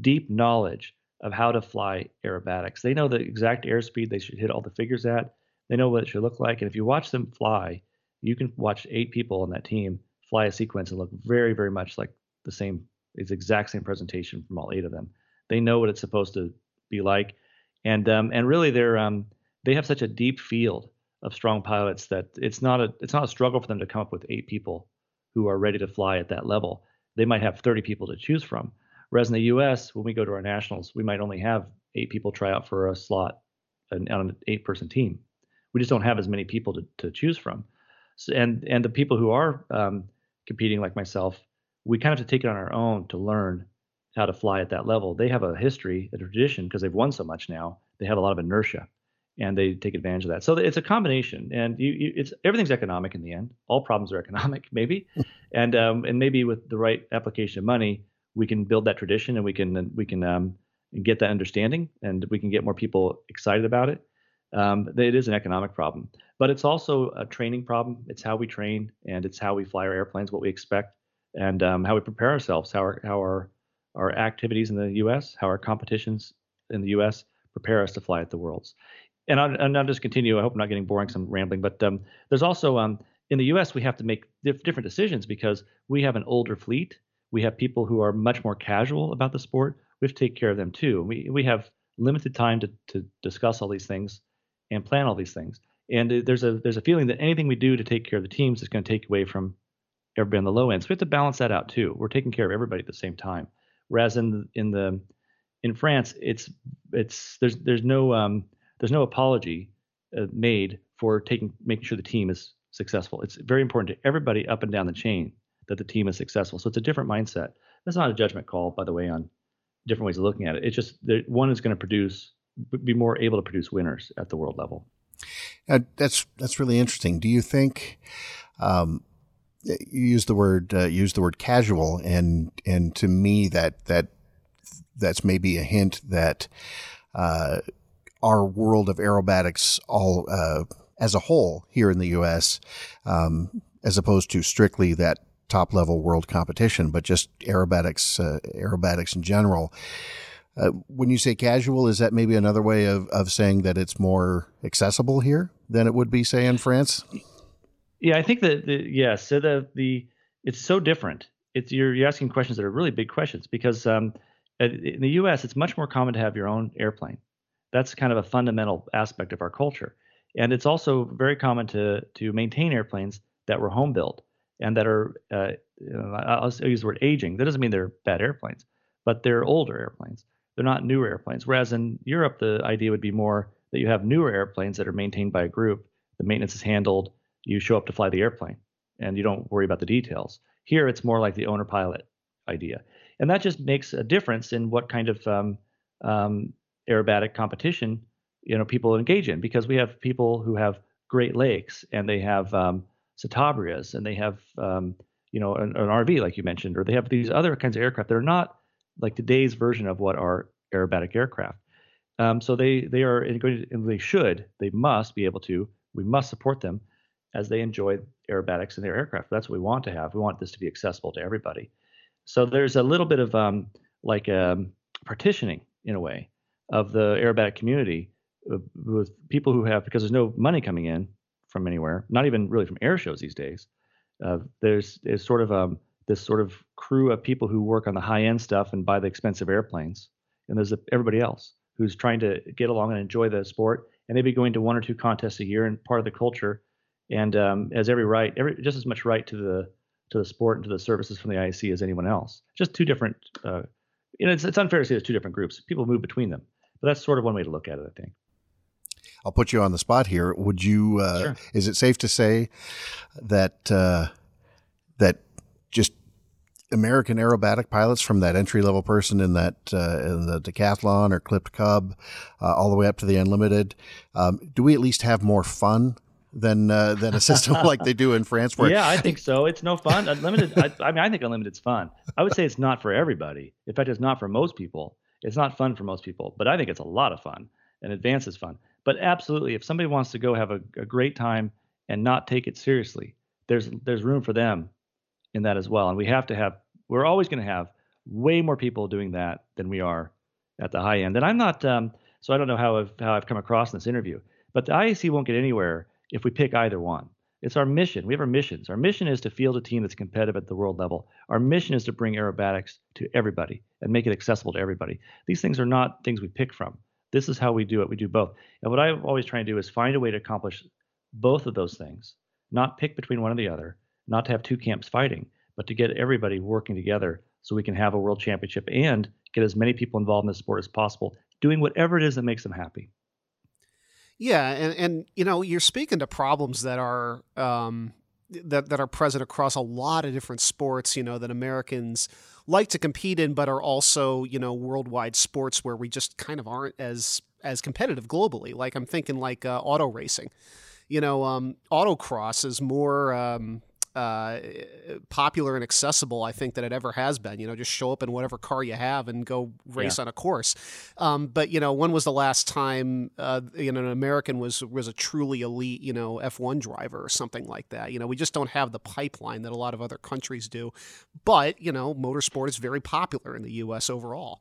Speaker 4: deep knowledge of how to fly aerobatics. They know the exact airspeed they should hit all the figures at. They know what it should look like. And if you watch them fly, you can watch eight people on that team fly a sequence and look very, very much like the same it's the exact same presentation from all eight of them. They know what it's supposed to be like, and um, and really they're um, they have such a deep field of strong pilots that it's not a it's not a struggle for them to come up with eight people who are ready to fly at that level. They might have 30 people to choose from. Whereas in the U.S., when we go to our nationals, we might only have eight people try out for a slot on an eight-person team. We just don't have as many people to, to choose from. So, and and the people who are um, competing, like myself, we kind of have to take it on our own to learn how to fly at that level. They have a history, a tradition, because they've won so much now. They have a lot of inertia, and they take advantage of that. So it's a combination, and you, you, it's everything's economic in the end. All problems are economic, maybe, and um, and maybe with the right application of money, we can build that tradition, and we can we can um, get that understanding, and we can get more people excited about it. Um, it is an economic problem, but it's also a training problem. It's how we train, and it's how we fly our airplanes, what we expect and um, how we prepare ourselves, how our, how our, our activities in the U.S., how our competitions in the U.S. prepare us to fly at the Worlds. And I'll, and I'll just continue. I hope I'm not getting boring, some rambling. But um, there's also um, in the U.S. we have to make dif- different decisions because we have an older fleet. We have people who are much more casual about the sport. We have to take care of them too. We we have limited time to to discuss all these things and plan all these things. And there's a there's a feeling that anything we do to take care of the teams is going to take away from everybody on the low end. So we have to balance that out too. We're taking care of everybody at the same time. Whereas in in the in France, it's it's there's there's no um, there's no apology uh, made for taking making sure the team is successful. It's very important to everybody up and down the chain that the team is successful. So it's a different mindset. That's not a judgment call, by the way, on different ways of looking at it. It's just that one is going to produce be more able to produce winners at the world level.
Speaker 2: Uh, that's that's really interesting. Do you think um, use the word uh, use the word casual, and and to me that that that's maybe a hint that uh, our world of aerobatics all uh, as a whole here in the U.S. Um, as opposed to strictly that top level world competition, but just aerobatics, uh, aerobatics in general. Uh, when you say casual, is that maybe another way of, of saying that it's more accessible here than it would be, say, in France?
Speaker 4: Yeah, I think that the, yes. So the the it's so different. It's you're, you're asking questions that are really big questions because um, in the U.S. it's much more common to have your own airplane. That's kind of a fundamental aspect of our culture, and it's also very common to to maintain airplanes that were home built and that are uh, I'll use the word aging. That doesn't mean they're bad airplanes, but they're older airplanes. They're not newer airplanes. Whereas in Europe, the idea would be more that you have newer airplanes that are maintained by a group. The maintenance is handled. You show up to fly the airplane, and you don't worry about the details. Here, it's more like the owner pilot idea, and that just makes a difference in what kind of um, um, aerobatic competition you know people engage in because we have people who have Great Lakes and they have um, Citabrias and they have um, you know an, an, RV like you mentioned, or they have these other kinds of aircraft that are not like today's version of what are aerobatic aircraft. Um, so they they are going to, they should they must be able to we must support them as they enjoy aerobatics in their aircraft. That's what we want to have. We want this to be accessible to everybody. So there's a little bit of um, like um, partitioning in a way of the aerobatic community with people who have because there's no money coming in from anywhere, not even really from air shows these days. Uh, there's there's sort of um, this sort of crew of people who work on the high end stuff and buy the expensive airplanes, and there's everybody else who's trying to get along and enjoy the sport, and maybe going to one or two contests a year and part of the culture, and um, has every right, every just as much right to the to the sport and to the services from the IAC as anyone else. Just two different. Uh, you know, it's, it's unfair to say there's two different groups. People move between them, but that's sort of one way to look at it, I think.
Speaker 2: I'll put you on the spot here. Would you? Uh, sure. Is it safe to say that uh, that just American aerobatic pilots from that entry level person in that uh, in the decathlon or clipped cub, uh, all the way up to the unlimited, um, do we at least have more fun than uh, than a system like they do in France?
Speaker 4: Where yeah, I think so. It's no fun. Unlimited. I, I mean, I think unlimited's fun. I would say it's not for everybody. In fact, it's not for most people. It's not fun for most people. But I think it's a lot of fun, and advance is fun. But absolutely, if somebody wants to go have a, a great time and not take it seriously, there's there's room for them in that as well. And we have to have we're always going to have way more people doing that than we are at the high end. And I'm not um, so I don't know how I've how I've come across in this interview, but the IAC won't get anywhere if we pick either one. It's our mission. We have our missions. Our mission is to field a team that's competitive at the world level. Our mission is to bring aerobatics to everybody and make it accessible to everybody. These things are not things we pick from. This is how we do it. We do both. And what I'm always trying to do is find a way to accomplish both of those things, not pick between one or the other, not to have two camps fighting, but to get everybody working together so we can have a world championship and get as many people involved in the sport as possible, doing whatever it is that makes them happy.
Speaker 3: Yeah, and and you know, you're speaking to problems that are um, that that are present across a lot of different sports. You know, that Americans like to compete in, but are also you know worldwide sports where we just kind of aren't as as competitive globally. Like I'm thinking like uh, auto racing. You know, um, autocross is more um, uh, popular and accessible, I think, that it ever has been. You know, just show up in whatever car you have and go race yeah. on a course. Um, but you know, when was the last time uh, you know an American was was a truly elite you know F1 driver or something like that? You know, we just don't have the pipeline that a lot of other countries do. But you know, motorsport is very popular in the U.S. overall.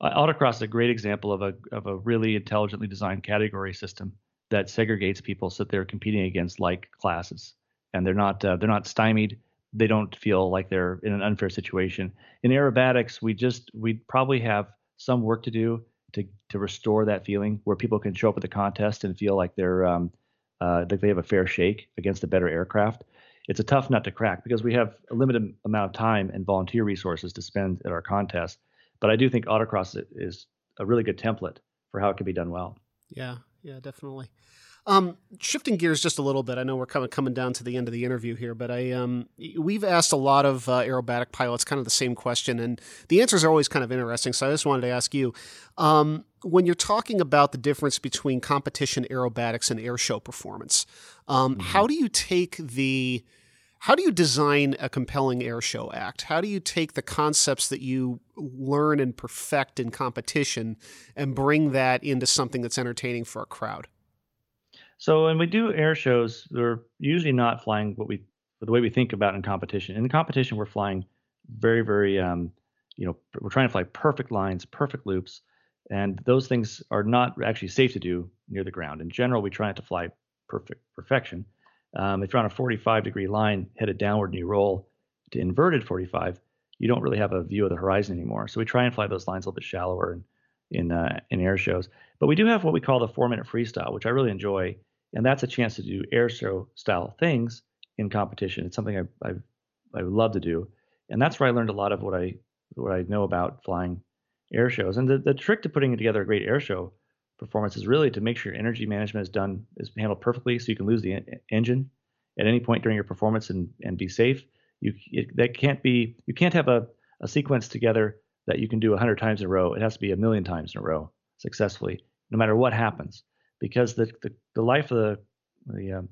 Speaker 4: Uh, autocross is a great example of a of a really intelligently designed category system that segregates people so that they're competing against like classes and they're not uh, they're not stymied they don't feel like they're in an unfair situation. In aerobatics, we just we probably have some work to do to to restore that feeling where people can show up at the contest and feel like they're um, uh, like they have a fair shake against a better aircraft. It's a tough nut to crack because we have a limited amount of time and volunteer resources to spend at our contest. But I do think autocross is a really good template for how it can be done well.
Speaker 3: Yeah, yeah, definitely. Um, shifting gears just a little bit, I know we're coming coming down to the end of the interview here, but I um, we've asked a lot of uh, aerobatic pilots kind of the same question, and the answers are always kind of interesting. So I just wanted to ask you, um, when you're talking about the difference between competition aerobatics and airshow performance, um, mm-hmm. how do you take the how do you design a compelling airshow act? How do you take the concepts that you learn and perfect in competition and bring that into something that's entertaining for a crowd?
Speaker 4: So when we do air shows, we're usually not flying what we the way we think about in competition. In the competition, we're flying very, very, um, you know, we're trying to fly perfect lines, perfect loops, and those things are not actually safe to do near the ground. In general, we try not to fly perfect perfection. Um, if you're on a 45 degree line headed downward and you roll to inverted 45, you don't really have a view of the horizon anymore. So we try and fly those lines a little bit shallower in in, uh, in air shows. But we do have what we call the four minute freestyle, which I really enjoy and that's a chance to do air show style things in competition. It's something I I I love to do, and that's where I learned a lot of what I what I know about flying air shows. And the, the trick to putting together a great air show performance is really to make sure your energy management is done is handled perfectly, so you can lose the en- engine at any point during your performance and and be safe. You it, that can't be you can't have a a sequence together that you can do 100 times in a row. It has to be a million times in a row successfully, no matter what happens because the the, the life of the the um,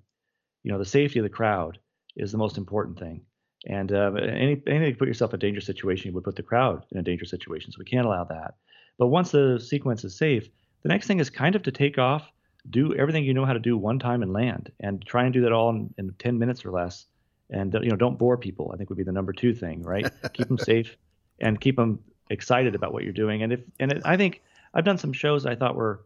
Speaker 4: you know the safety of the crowd is the most important thing. And uh, any, anything to put yourself in a dangerous situation would put the crowd in a dangerous situation. So we can't allow that. But once the sequence is safe, the next thing is kind of to take off, do everything you know how to do one time and land, and try and do that all in, in 10 minutes or less. And uh, you know, don't bore people. I think would be the number two thing, right? keep them safe and keep them excited about what you're doing. And if and it, I think I've done some shows I thought were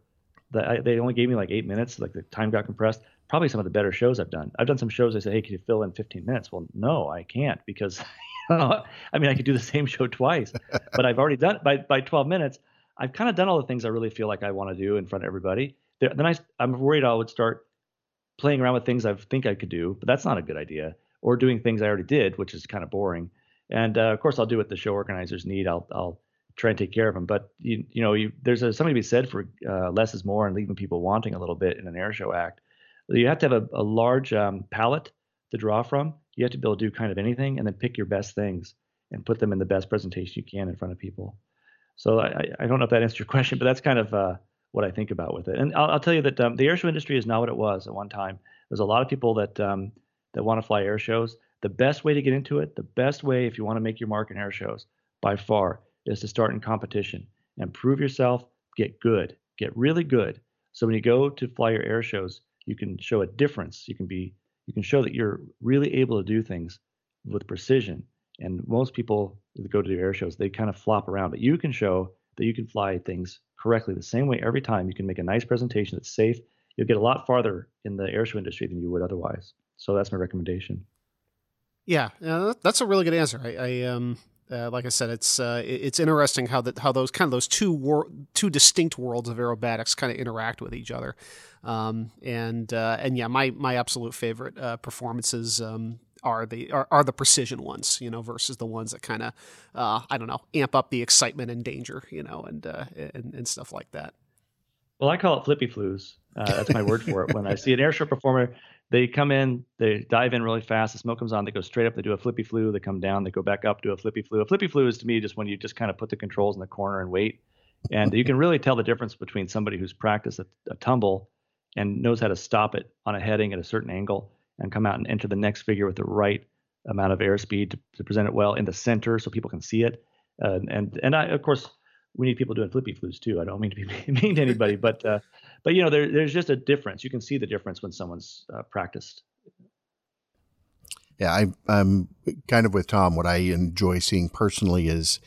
Speaker 4: that they only gave me like eight minutes, like the time got compressed. Probably some of the better shows I've done. I've done some shows. I said, "Hey, can you fill in 15 minutes?" Well, no, I can't because, I mean, I could do the same show twice, but I've already done by by 12 minutes. I've kind of done all the things I really feel like I want to do in front of everybody. Then I, I'm worried I would start playing around with things I think I could do, but that's not a good idea. Or doing things I already did, which is kind of boring. And uh, of course, I'll do what the show organizers need. I'll I'll try and take care of them. But you you know you, there's a, something to be said for uh, less is more and leaving people wanting a little bit in an air show act. You have to have a, a large um, palette to draw from. You have to be able to do kind of anything and then pick your best things and put them in the best presentation you can in front of people. So I, I don't know if that answers your question, but that's kind of uh, what I think about with it. And I'll, I'll tell you that um, the air show industry is not what it was at one time. There's a lot of people that um, that want to fly air shows. The best way to get into it, the best way if you want to make your mark in air shows, by far, is to start in competition and prove yourself, get good, get really good. So when you go to fly your air shows, you can show a difference. You can be you can show that you're really able to do things with precision. And most people that go to the air shows, they kind of flop around, but you can show that you can fly things correctly the same way every time. You can make a nice presentation that's safe. You'll get a lot farther in the air show industry than you would otherwise. So that's my recommendation.
Speaker 3: Yeah, yeah that's a really good answer. I, I um, uh, like I said, it's uh, it's interesting how that how those kind of those two wor- two distinct worlds of aerobatics kind of interact with each other, um, and uh, and yeah, my my absolute favorite uh, performances um, are the are, are, the precision ones, you know, versus the ones that kind of uh, I don't know amp up the excitement and danger, you know, and uh, and, and stuff like that.
Speaker 4: Well, I call it flippy flues. that's my word for it. When I see an airshow performer they come in, they dive in really fast. The smoke comes on, they go straight up, they do a flippy flu, they come down, they go back up, do a flippy flu. A flippy flu is to me just when you just kind of put the controls in the corner and wait. And you can really tell the difference between somebody who's practiced a, a tumble and knows how to stop it on a heading at a certain angle and come out and enter the next figure with the right amount of airspeed to, to present it well in the center so people can see it. Uh, and and I, of course, we need people doing flippy flues too. I don't mean to be mean to anybody, but uh, but you know, there, there's just a difference. You can see the difference when someone's uh, practiced.
Speaker 2: Yeah, I, I'm kind of with Tom. What I enjoy seeing personally is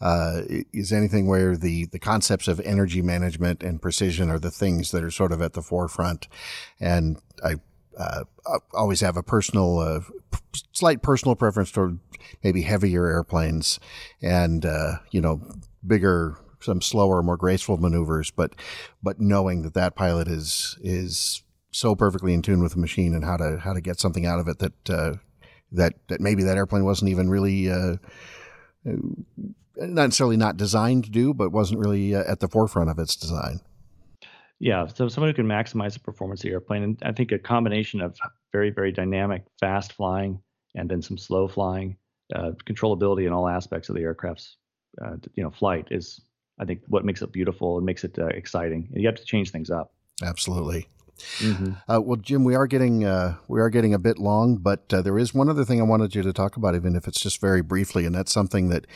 Speaker 2: uh, is anything where the the concepts of energy management and precision are the things that are sort of at the forefront, and I uh, always have a personal, uh, slight personal preference toward maybe heavier airplanes and, uh, you know, bigger, some slower, more graceful maneuvers, but, but knowing that that pilot is, is so perfectly in tune with the machine and how to, how to get something out of it that, uh, that, that maybe that airplane wasn't even really, uh, not necessarily not designed to do, but wasn't really uh, at the forefront of its design.
Speaker 4: Yeah, so someone who can maximize the performance of the airplane, and I think a combination of very, very dynamic, fast flying, and then some slow flying, uh, controllability in all aspects of the aircraft's, uh, you know, flight is, I think, what makes it beautiful and makes it uh, exciting. And you have to change things up.
Speaker 2: Absolutely. Mm-hmm. Uh, well, Jim, we are getting uh, we are getting a bit long, but uh, there is one other thing I wanted you to talk about, even if it's just very briefly, and that's something that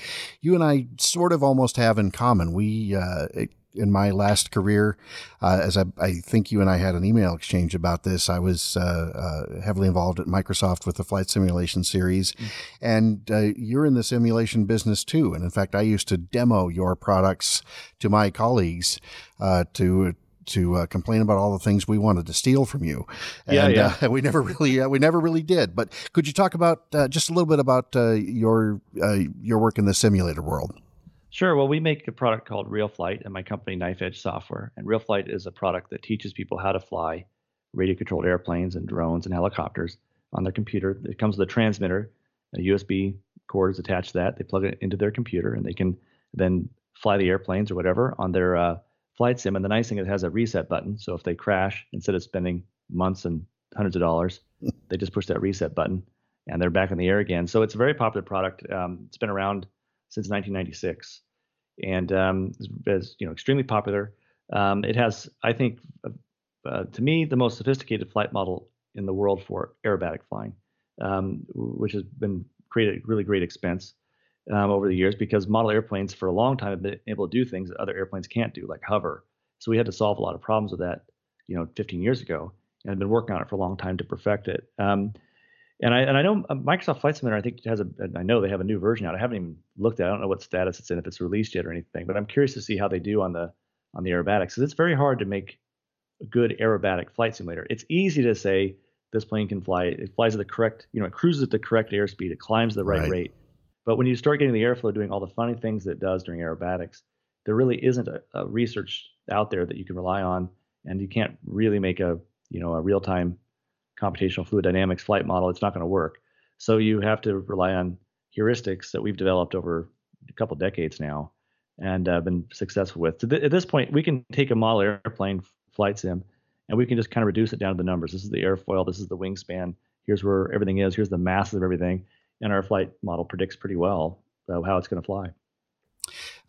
Speaker 2: you and I sort of almost have in common. We uh, in my last career, uh, as I, I, think you and I had an email exchange about this, I was uh, heavily involved at Microsoft with the flight simulation series, mm-hmm. and you're in the simulation business too. And in fact, I used to demo your products to my colleagues to to uh, complain about all the things we wanted to steal from you. And,
Speaker 4: yeah, yeah.
Speaker 2: Uh, we never really, uh, we never really did. But could you talk about uh, just a little bit about uh, your uh, your work in the simulator world?
Speaker 4: Sure. Well, we make a product called Real Flight and my company Knife Edge Software. And Real Flight is a product that teaches people how to fly radio-controlled airplanes and drones and helicopters on their computer. It comes with a transmitter, a USB cord is attached to that. They plug it into their computer, and they can then fly the airplanes or whatever on their flight sim. And the nice thing is it has a reset button. So if they crash, instead of spending months and hundreds of dollars, they just push that reset button and they're back in the air again. So it's a very popular product. Um, it's been around since 1996 and um, is you know extremely popular. Um, it has, I think, uh, uh, to me, the most sophisticated flight model in the world for aerobatic flying, um, which has been created at really great expense um, over the years because model airplanes for a long time have been able to do things that other airplanes can't do, like hover. So we had to solve a lot of problems with that, you know, 15 years ago, and I've been working on it for a long time to perfect it. And I and I know uh, Microsoft Flight Simulator. I think has a. I know they have a new version out. I haven't even looked at. it. I don't know what status it's in, if it's released yet or anything. But I'm curious to see how they do on the on the aerobatics. Because it's very hard to make a good aerobatic flight simulator. It's easy to say this plane can fly. It flies at the correct, you know, it cruises at the correct airspeed. It climbs the right, right. rate. But when you start getting the airflow doing all the funny things that it does during aerobatics, there really isn't a, a research out there that you can rely on, and you can't really make a you know a real-time computational fluid dynamics flight model. It's not going to work. So you have to rely on heuristics that we've developed over a couple decades now and uh, been successful with. So th- at this point, we can take a model airplane flight sim and we can just kind of reduce it down to the numbers. This is the airfoil. This is the wingspan. Here's where everything is. Here's the masses of everything and our flight model predicts pretty well uh, how it's going to fly.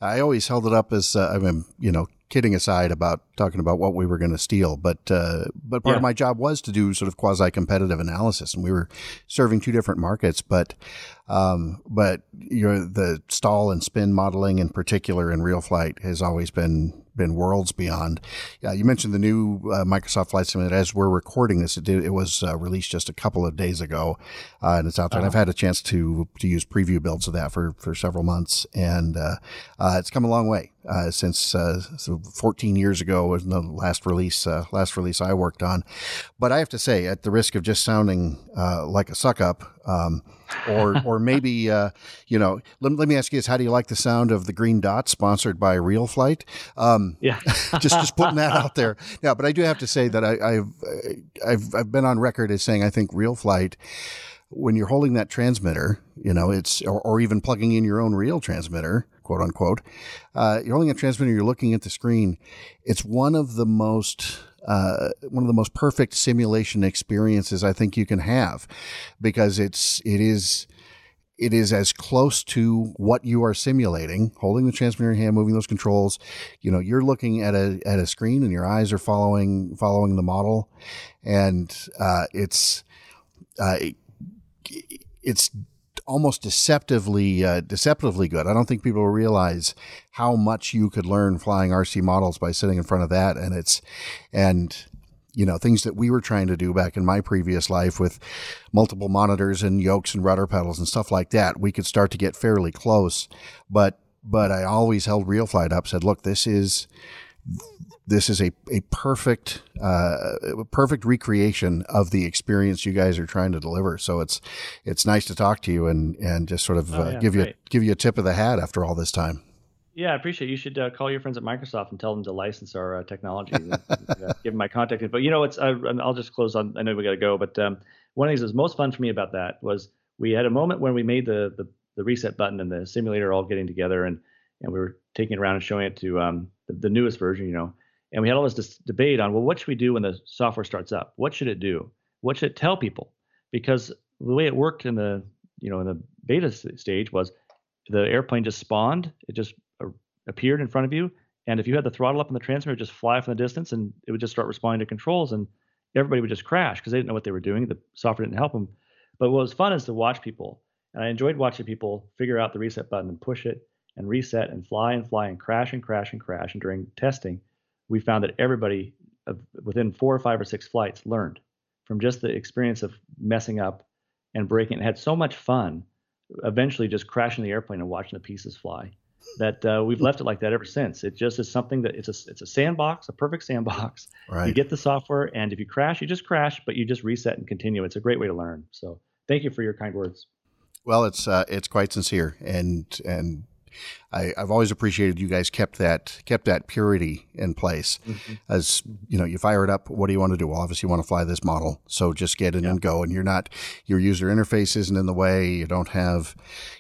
Speaker 2: I always held it up as uh, I mean, you know, kidding aside about talking about what we were going to steal, but uh, but part yeah. of my job was to do sort of quasi competitive analysis, and we were serving two different markets. But um, but you know, the stall and spin modeling in particular in real flight has always been been worlds beyond. Yeah, you mentioned the new uh, Microsoft Flight Simulator. As we're recording this, it, did, it was uh, released just a couple of days ago, uh, and it's out there. And I've had a chance to to use preview builds of that for for several months, and uh, uh, it's come a long way uh, since so 14 years ago was the last release last release I worked on. But I have to say, at the risk of just sounding like a suck up. Um, or or maybe uh, you know let, let, me ask you this how do you like the sound of the green dot sponsored by real flight um,
Speaker 4: yeah
Speaker 2: just just putting that out there yeah but i do have to say that I, have I've i've been on record as saying i think real flight when you're holding that transmitter you know it's or, or even plugging in your own real transmitter quote unquote uh, you're holding a transmitter you're looking at the screen it's one of the most uh, one of the most perfect simulation experiences I think you can have because it's it is it is as close to what you are simulating, holding the transmitter in your hand, moving those controls. You know, you're looking at a at a screen and your eyes are following following the model, and uh, it's uh, it's almost deceptively uh, deceptively good. I don't think people realize how much you could learn flying RC models by sitting in front of that, and it's and you know things that we were trying to do back in my previous life with multiple monitors and yokes and rudder pedals and stuff like that. We could start to get fairly close, but but I always held Real Flight up, said, look, this is this is a, a perfect uh, perfect recreation of the experience you guys are trying to deliver. So it's it's nice to talk to you and and just sort of
Speaker 4: Oh,
Speaker 2: uh,
Speaker 4: yeah,
Speaker 2: give you
Speaker 4: great.
Speaker 2: give you a tip of the hat after all this time.
Speaker 4: Yeah, I appreciate. it. You should uh, call your friends at Microsoft and tell them to license our uh, technology. and, uh, give them my contact But You know, it's. I, I'll just close on. I know we got to go, but um, one of the things that was most fun for me about that was we had a moment when we made the the, the reset button and the simulator all getting together, and and we were taking it around and showing it to um, the, the newest version. You know, and we had all this dis- debate on well, what should we do when the software starts up? What should it do? What should it tell people? Because the way it worked in the you know in the beta stage was the airplane just spawned. It just appeared in front of you, and if you had the throttle up in the transmitter, just fly from the distance, and it would just start responding to controls, and everybody would just crash because they didn't know what they were doing. The software didn't help them. But what was fun is to watch people, and I enjoyed watching people figure out the reset button and push it and reset and fly and fly and crash and crash and crash. And during testing, we found that everybody uh, within four or five or six flights learned from just the experience of messing up and breaking and had so much fun eventually just crashing the airplane and watching the pieces fly that uh, we've left it like that ever since. It just is something that it's a it's a sandbox a perfect sandbox.
Speaker 2: Right.
Speaker 4: you get the software and if you crash you just crash but you just reset and continue. It's a great way to learn. So thank you for your kind words.
Speaker 2: Well, it's uh, it's quite sincere, and and I, I've always appreciated you guys kept that kept that purity in place. As you know, you fire it up. What do you want to do? Well, obviously, you want to fly this model, so just get in and go. And you're not your user interface isn't in the way. You don't have,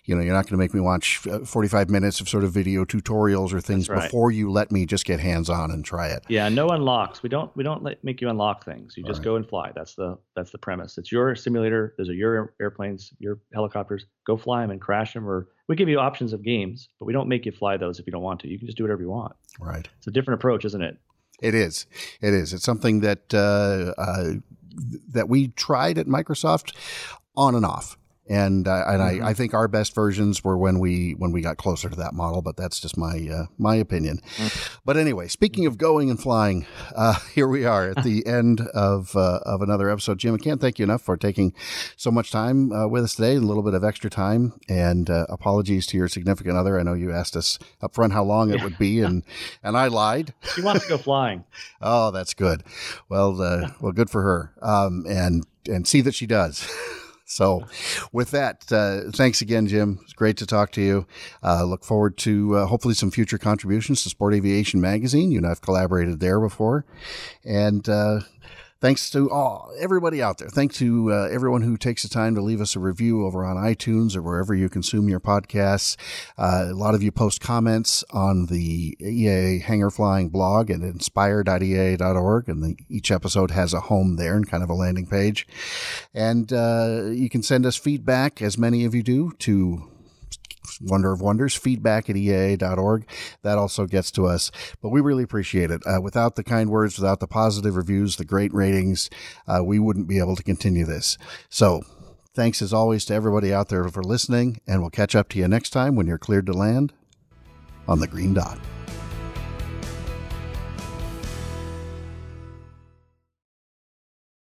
Speaker 2: you know, you're not going to make me watch uh, 45 minutes of sort of video tutorials or things
Speaker 4: right.
Speaker 2: before you let me just get hands on and try it.
Speaker 4: yeah no unlocks we don't we don't let, make you unlock things you just
Speaker 2: Right.
Speaker 4: go and fly that's the that's the premise it's your simulator those are your airplanes your helicopters go fly them and crash them or we give you options of games but we don't make you fly those if you don't want to you can just do whatever you want
Speaker 2: Right.
Speaker 4: it's a different approach isn't it
Speaker 2: It is. It is. It's something that uh, uh, that we tried at Microsoft on and off. And uh, and I, I think our best versions were when we when we got closer to that model, but that's just my uh, my opinion. But anyway, speaking of going and flying, uh, here we are at the end of uh, of another episode. Jim, I can't thank you enough for taking so much time uh, with us today, a little bit of extra time, and uh, apologies to your significant other. I know you asked us up front how long it would be, and and I lied.
Speaker 4: she wants to go flying
Speaker 2: Oh, that's good. Well, uh, well, good for her. Um, and and see that she does. So, with that, uh, thanks again, Jim. It's great to talk to you. Uh, look forward to uh, hopefully some future contributions to Sport Aviation Magazine. You and I've collaborated there before, and uh, thanks to all everybody out there. Thanks to uh, everyone who takes the time to leave us a review over on iTunes or wherever you consume your podcasts. Uh, a lot of you post comments on the EAA Hangar Flying blog at inspire.eaa.org, and the, each episode has a home there and kind of a landing page. And uh, you can send us feedback, as many of you do, to Wonder of Wonders, feedback at EAA.org. That also gets to us, but we really appreciate it. Uh, without the kind words, without the positive reviews, the great ratings, uh, we wouldn't be able to continue this. So, thanks as always to everybody out there for listening, and we'll catch up to you next time when you're cleared to land on the green dot.